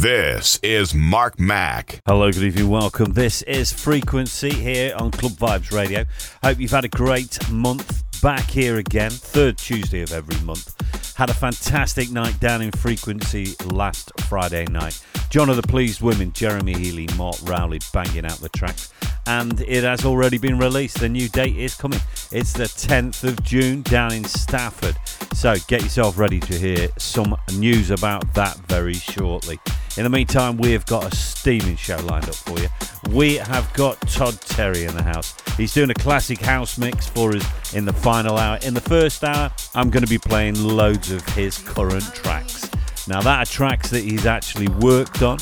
This is Mark Mac. Hello, good evening, welcome. This is Frequency here on Club Vibez Radio. Hope you've had a great month back here again, third Tuesday of every month. Had a fantastic night down in Frequency last Friday night. Jon of the Pleased Wimmin, Jeremy Healy, Mark Rowley banging out the tracks. And it has already been released. The new date is coming. It's the 10th of June down in Stafford. So get yourself ready to hear some news about that very shortly. In the meantime, we have got a steaming show lined up for you. We have got Todd Terry in the house. He's doing a classic house mix for us in the final hour. In the first hour, I'm going to be playing loads of his current tracks. Now, that are tracks that he's actually worked on,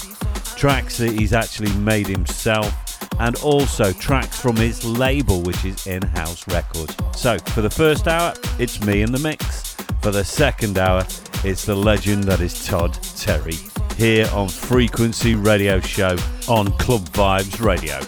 tracks that he's actually made himself, and also tracks from his label, which is Inhouse Records. So, for the first hour, it's me in the mix. For the second hour, it's the legend that is Todd Terry here on Frequency Radio Show on Club Vibez Radio.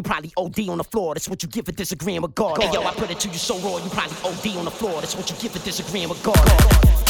You probably OD on the floor. That's what you get for disagreeing with God. Hey yo, I put it to you so raw, you probably OD on the floor. That's what you get for disagreeing with God.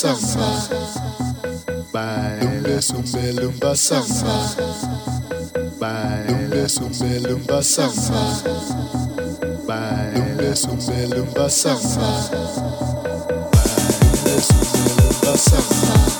Samba. Baile sumbe lumba samba. Baile sumbe lumba samba. Baile sumbe lumba samba. Baile sumbe lumba samba.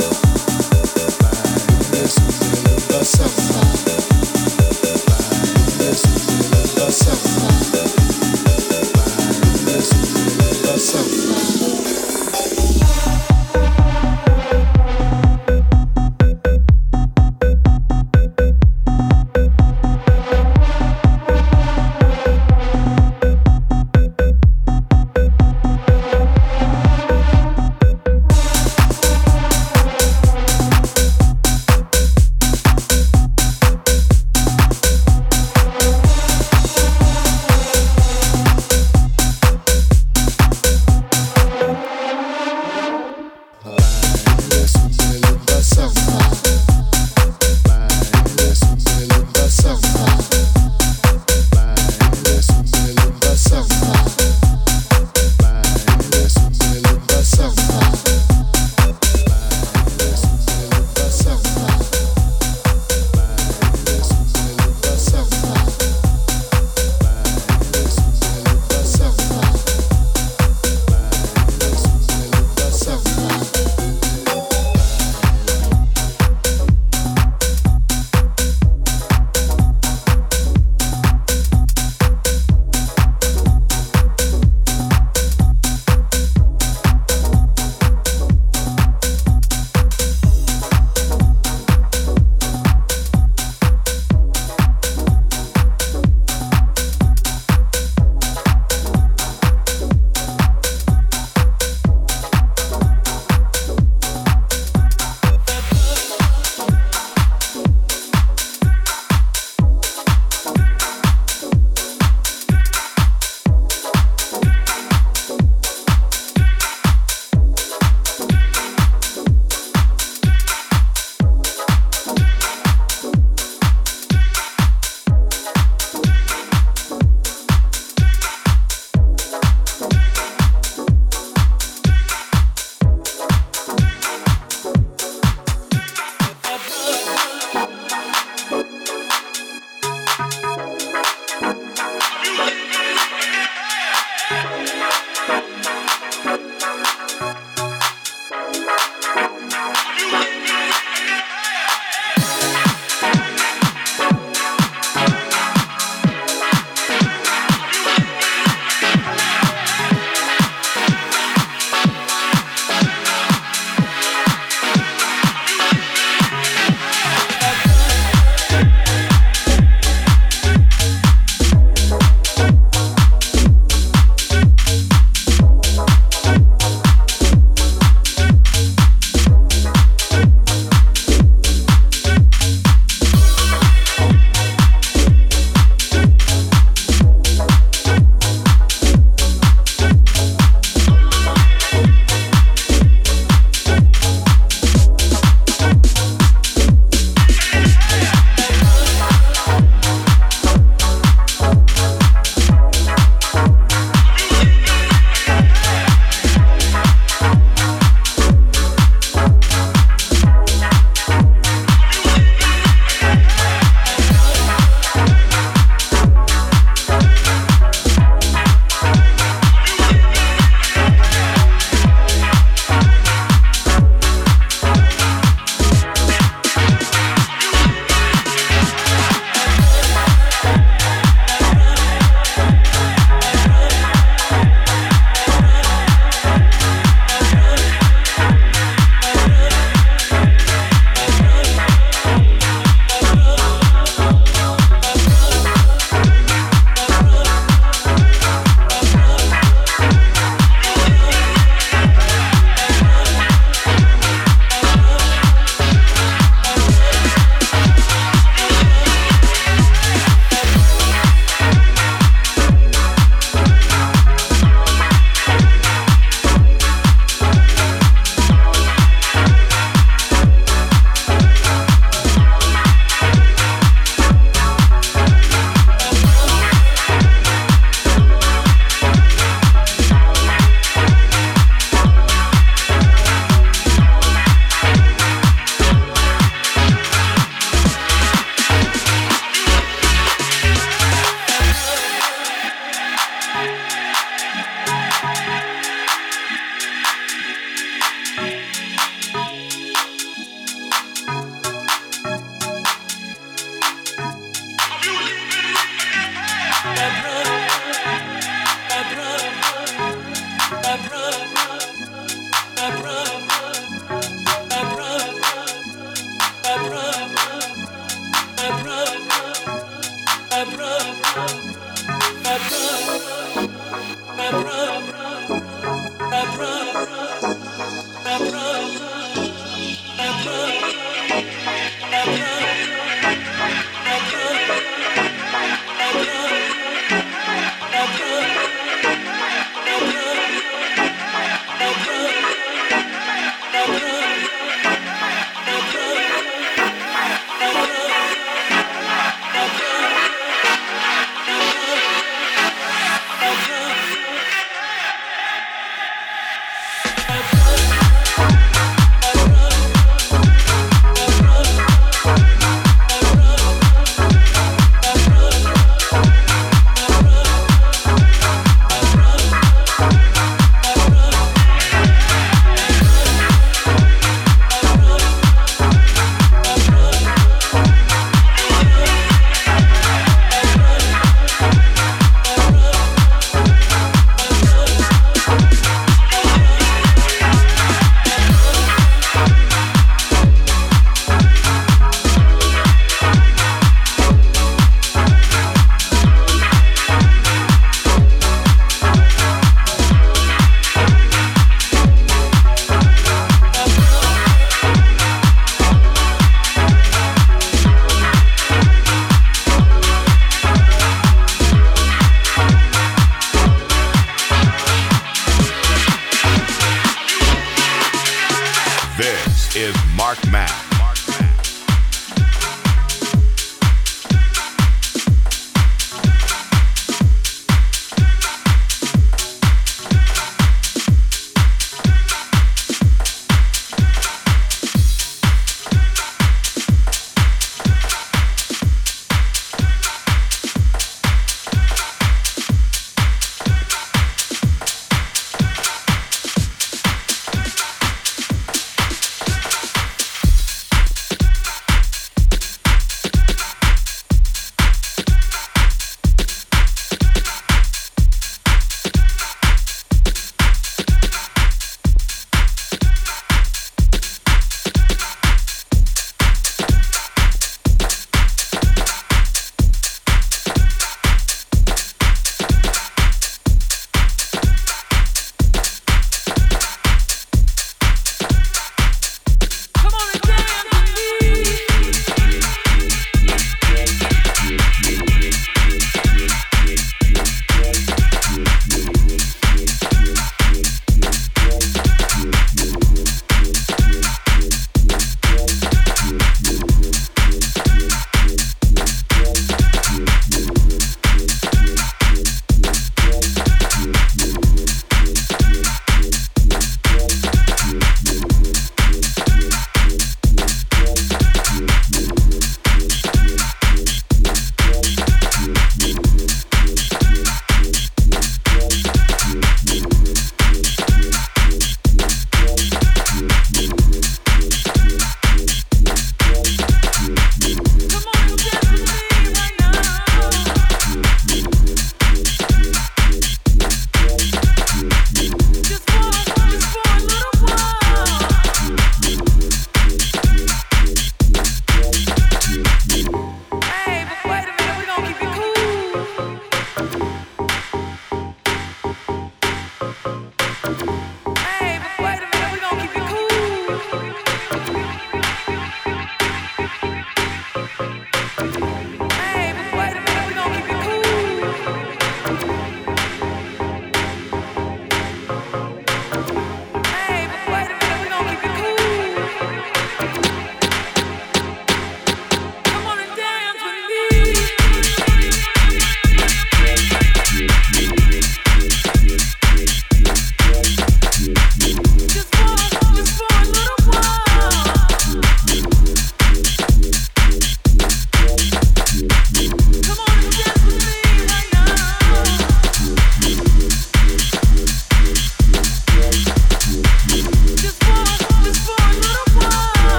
Mark Mac.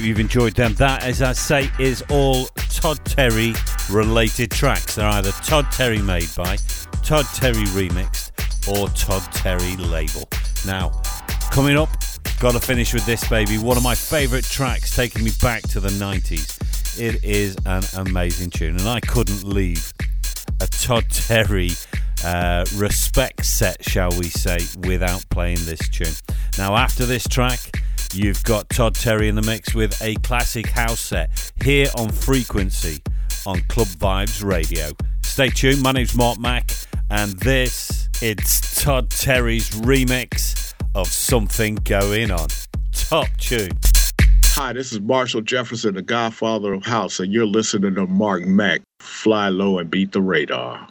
Hope you've enjoyed them. That, as I say, is all Todd Terry related tracks. They're either Todd Terry made by, Todd Terry remixed, or Todd Terry label. Now, coming up, gotta finish with this baby. One of my favourite tracks taking me back to the 90s. It is an amazing tune, and I couldn't leave a Todd Terry uh, respect set, shall we say, without playing this tune. Now, after this track, you've got Todd Terry in the mix with a classic house set here on Frequency on Club Vibez Radio. Stay tuned. My name's Mark Mac, and this it's Todd Terry's remix of Something Going On. Top tune. Hi, this is Marshall Jefferson, the godfather of house, and you're listening to Mark Mac. Fly low and beat the radar.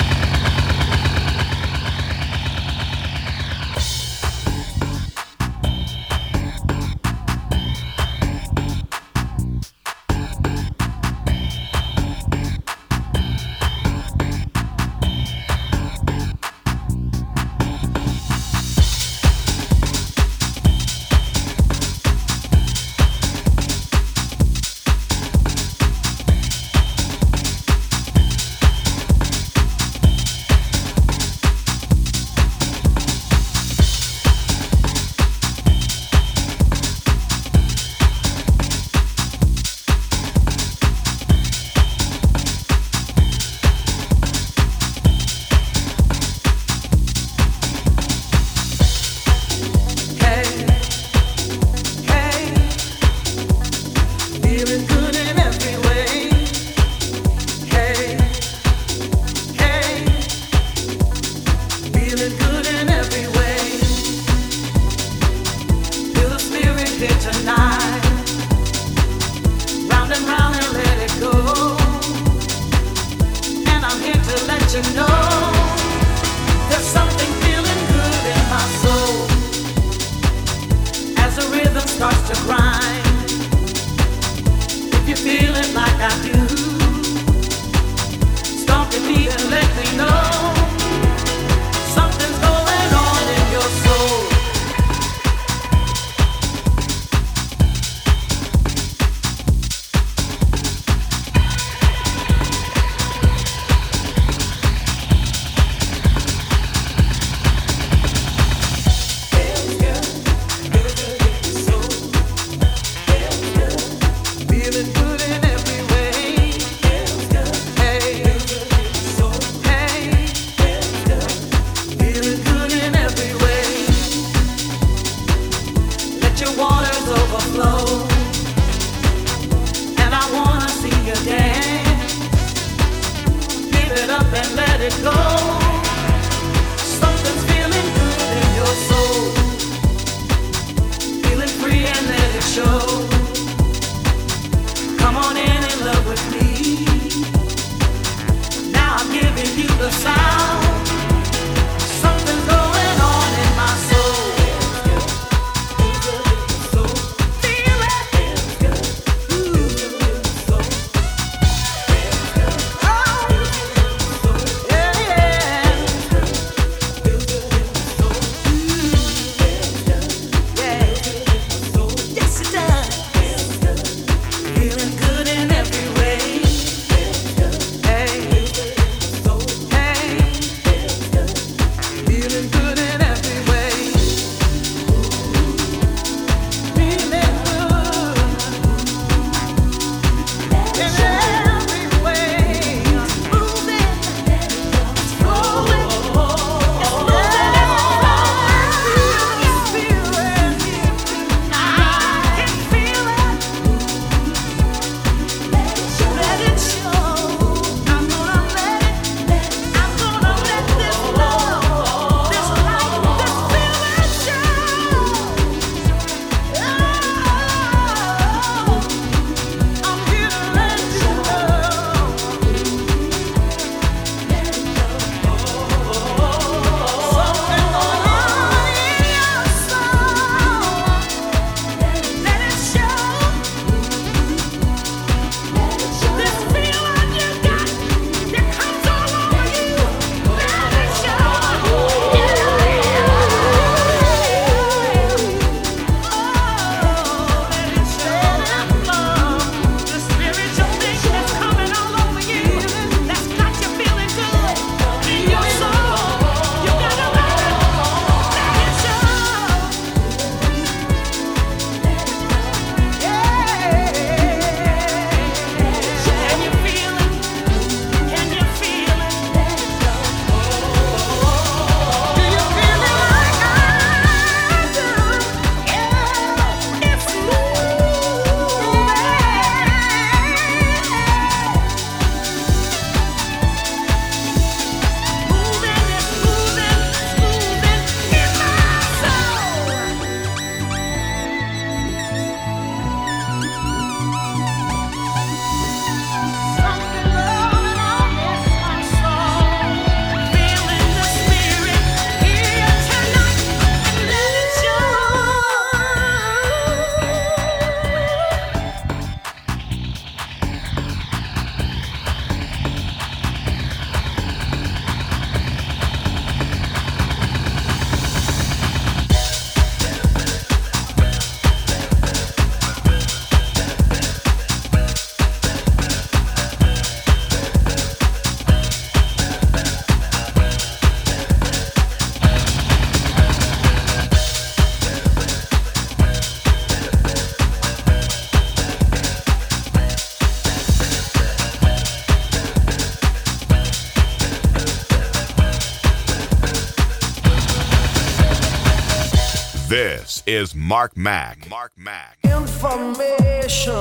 Mark Mac. Mark Mac. Information,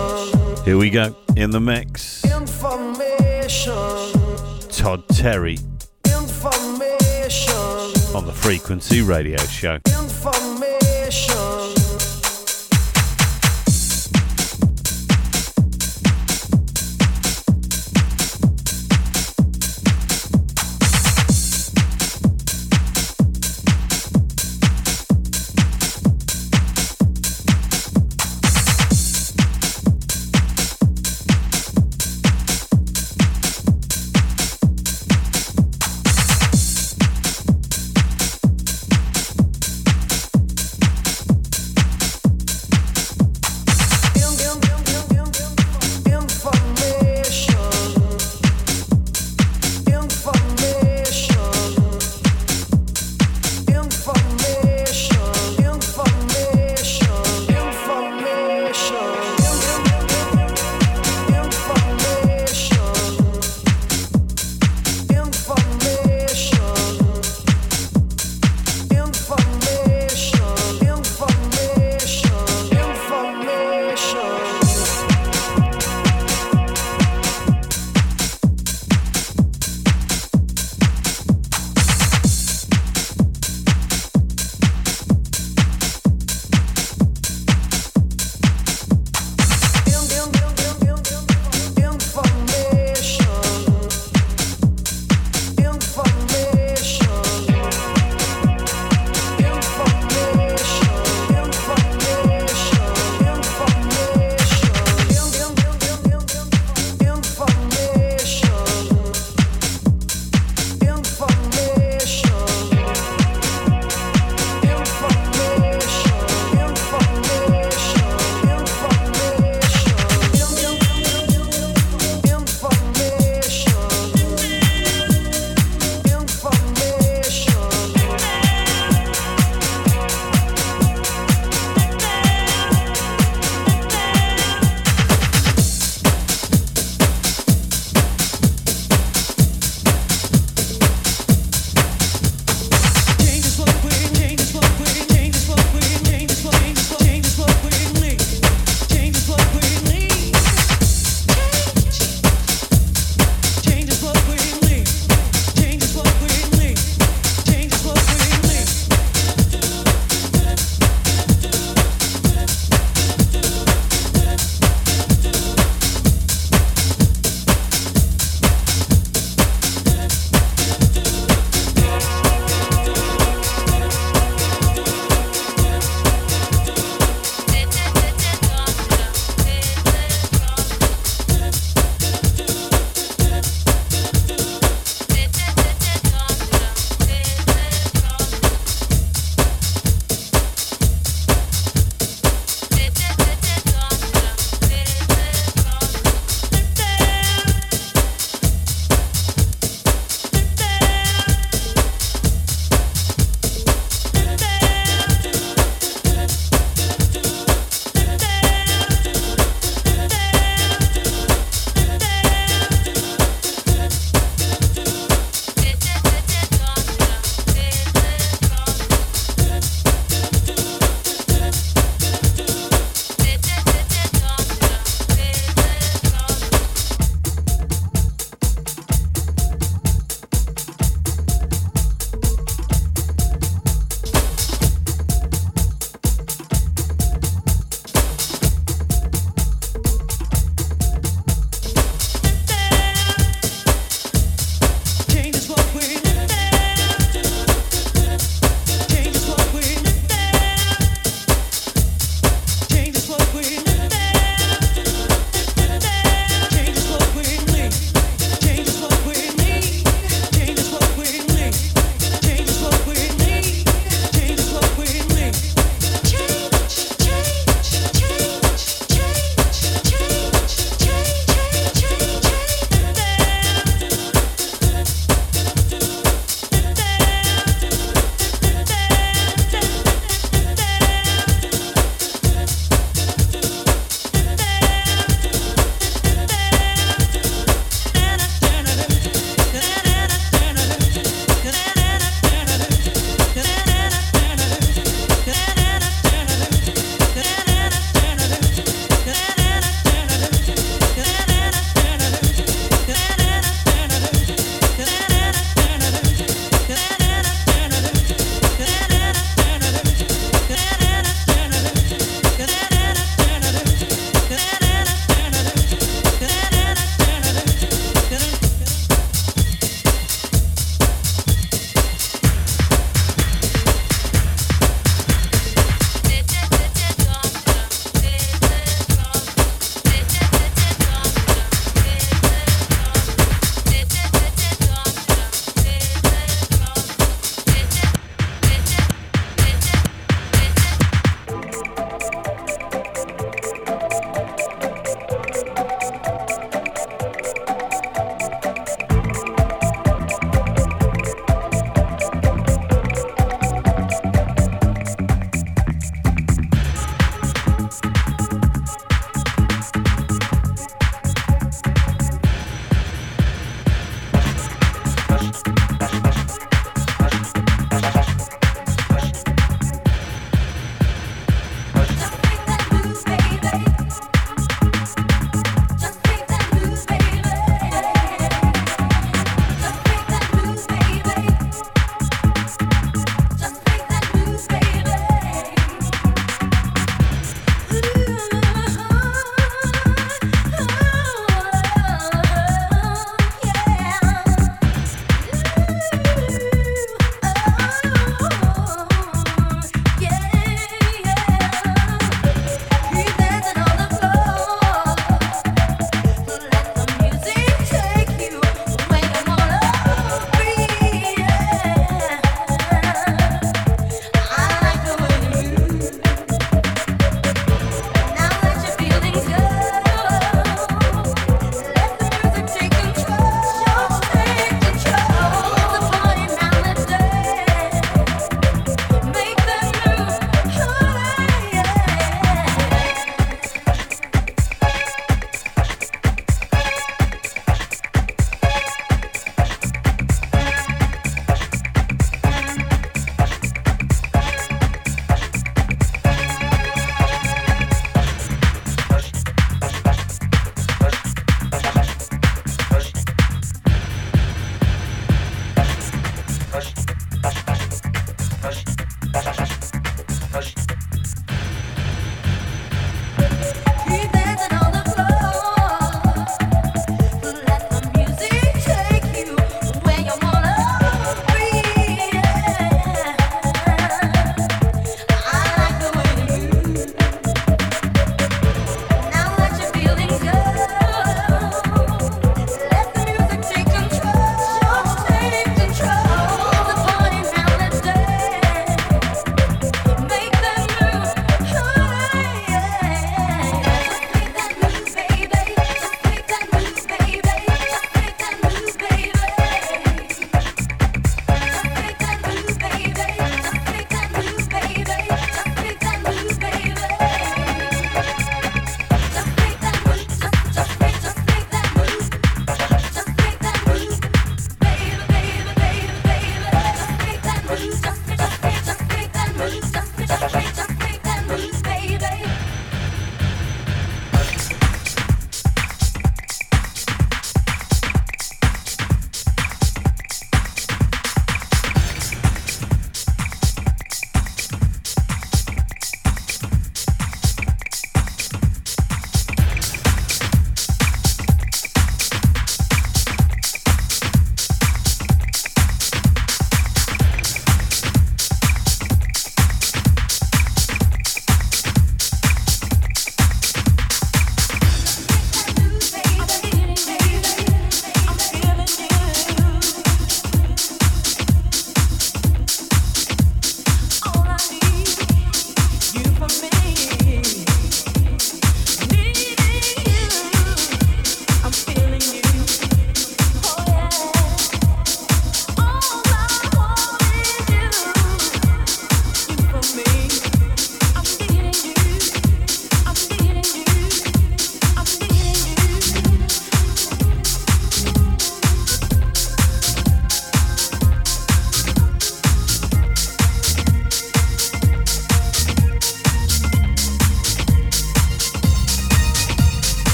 Here we go in the mix. information, Todd Terry information, on the Frequency Radio Show.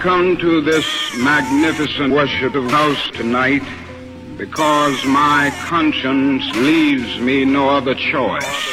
Come to this magnificent worship of house tonight because my conscience leaves me no other choice.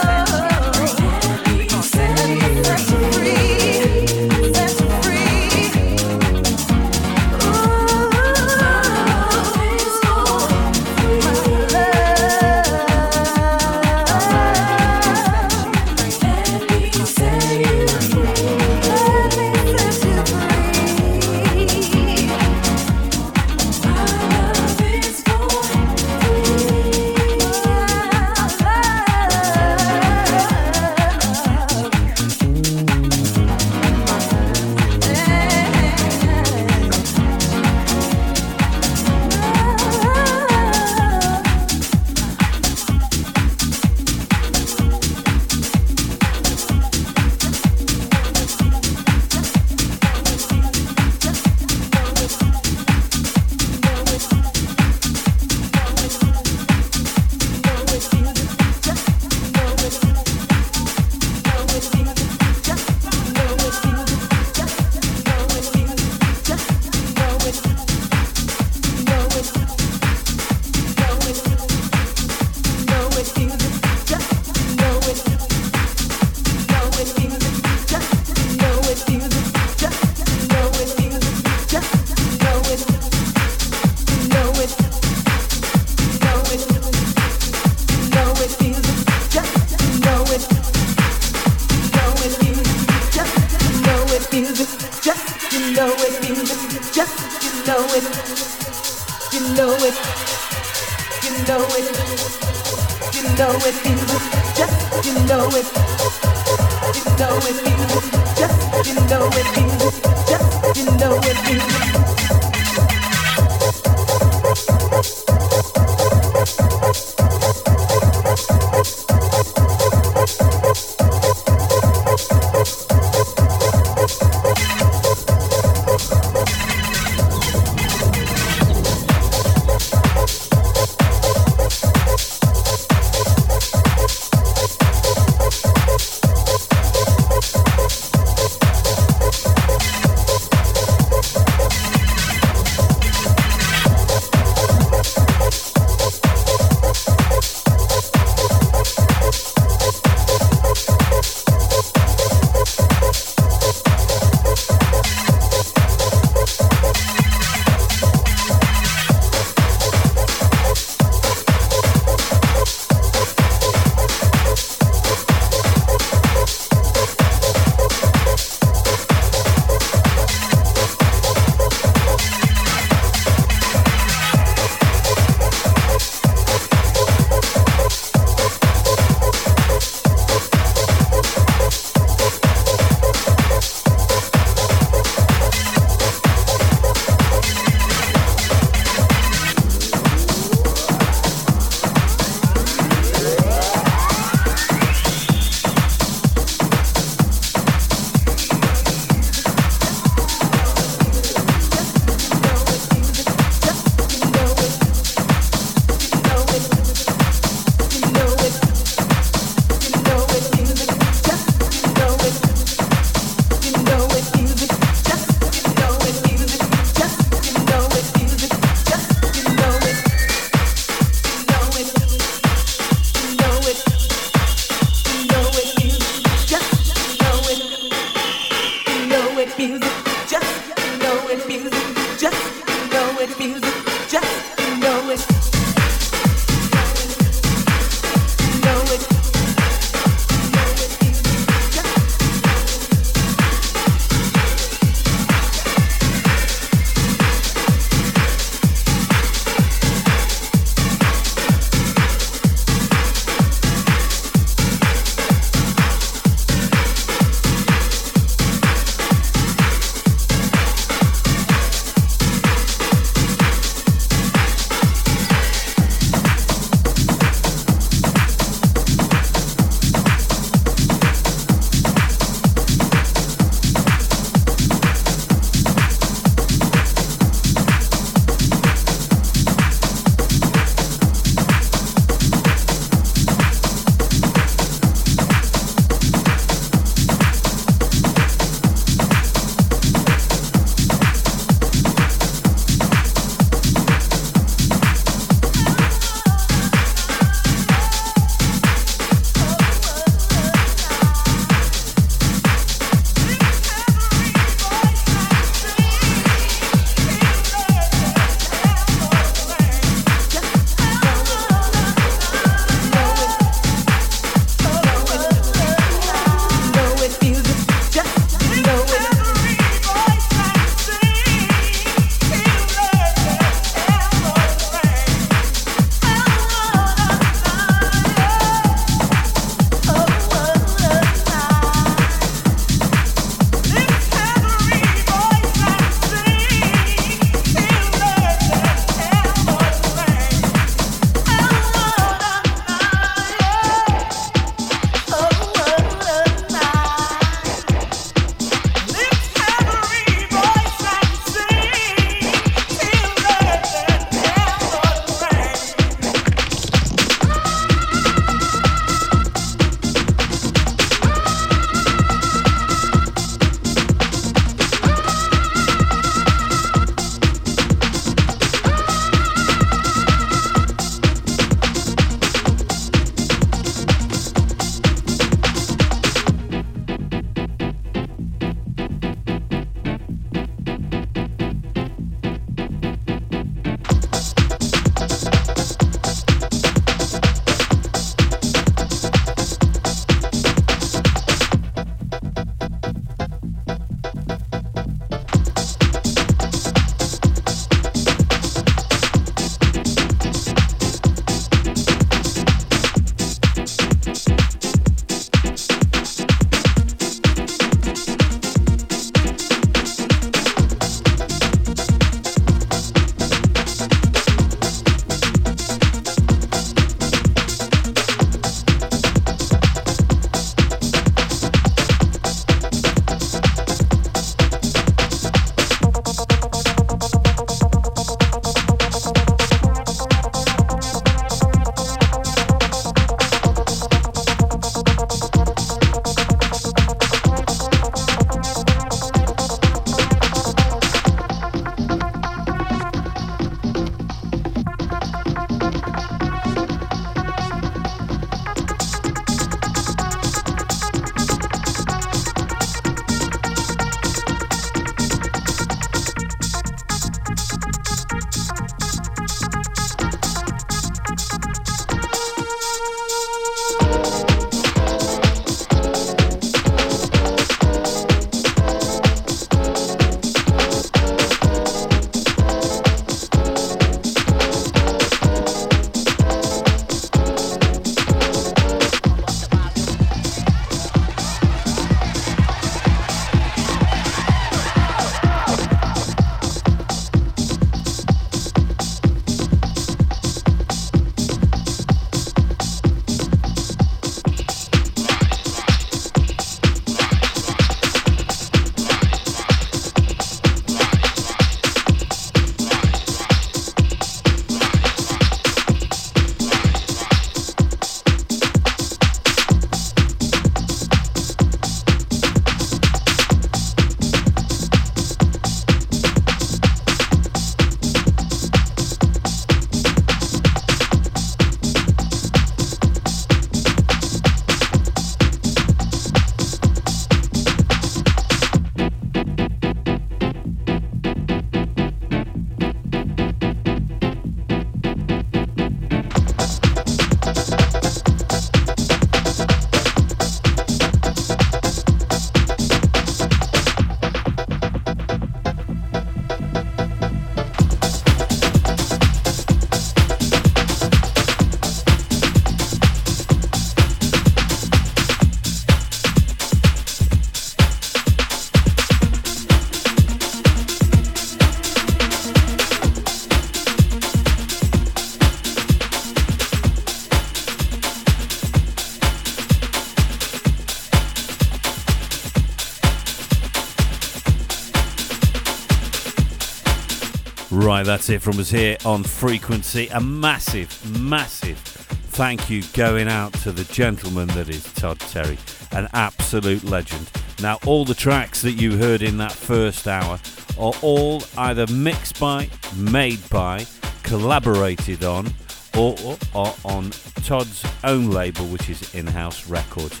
That's it from us here on Frequency. A massive, massive thank you going out to the gentleman that is Todd Terry, an absolute legend. Now, all the tracks that you heard in that first hour are all either mixed by, made by, collaborated on, or are on Todd's own label, which is Inhouse Records.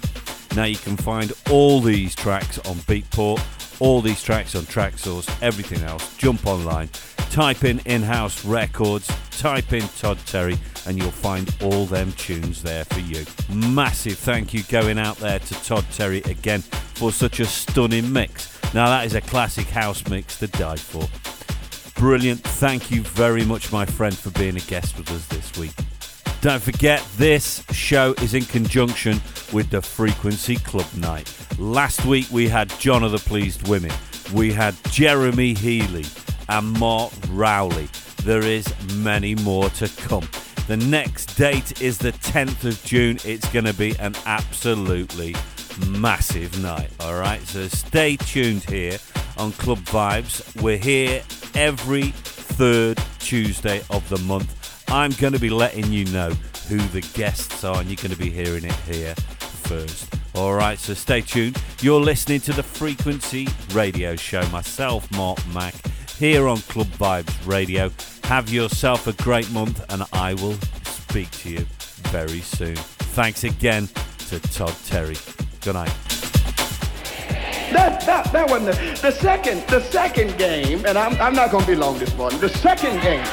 Now, you can find all these tracks on Beatport, all these tracks on Traxsource, everything else. Jump online, type in Inhouse Records, type in Todd Terry, and you'll find all them tunes there for you. Massive thank you going out there to Todd Terry again for such a stunning mix. Now, that is a classic house mix to die for. Brilliant. Thank you very much, my friend, for being a guest with us this week. Don't forget, this show is in conjunction with the Frequency Club Night. Last week we had Jon of the Pleased Wimmin, we had Jeremy Healy, and Mark Rowley. There is many more to come. The next date is the 10th of June. It's going to be an absolutely massive night. All right, so stay tuned here on Club Vibez. We're here every third Tuesday of the month. I'm going to be letting you know who the guests are, and you're going to be hearing it here first. All right, so stay tuned. You're listening to the Frequency Radio Show. Myself, Mark Mac, here on Club Vibez Radio. Have yourself a great month, and I will speak to you very soon. Thanks again to Todd Terry. Good night. That, that, that wasn't the, the second the second game, and I'm, I'm not going to be long this morning. The second game,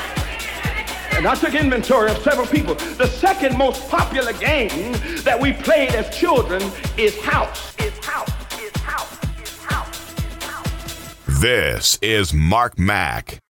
and I took inventory of several people. The second most popular game that we played as children is house. Is house. Is house. Is house. This is Mark Mac.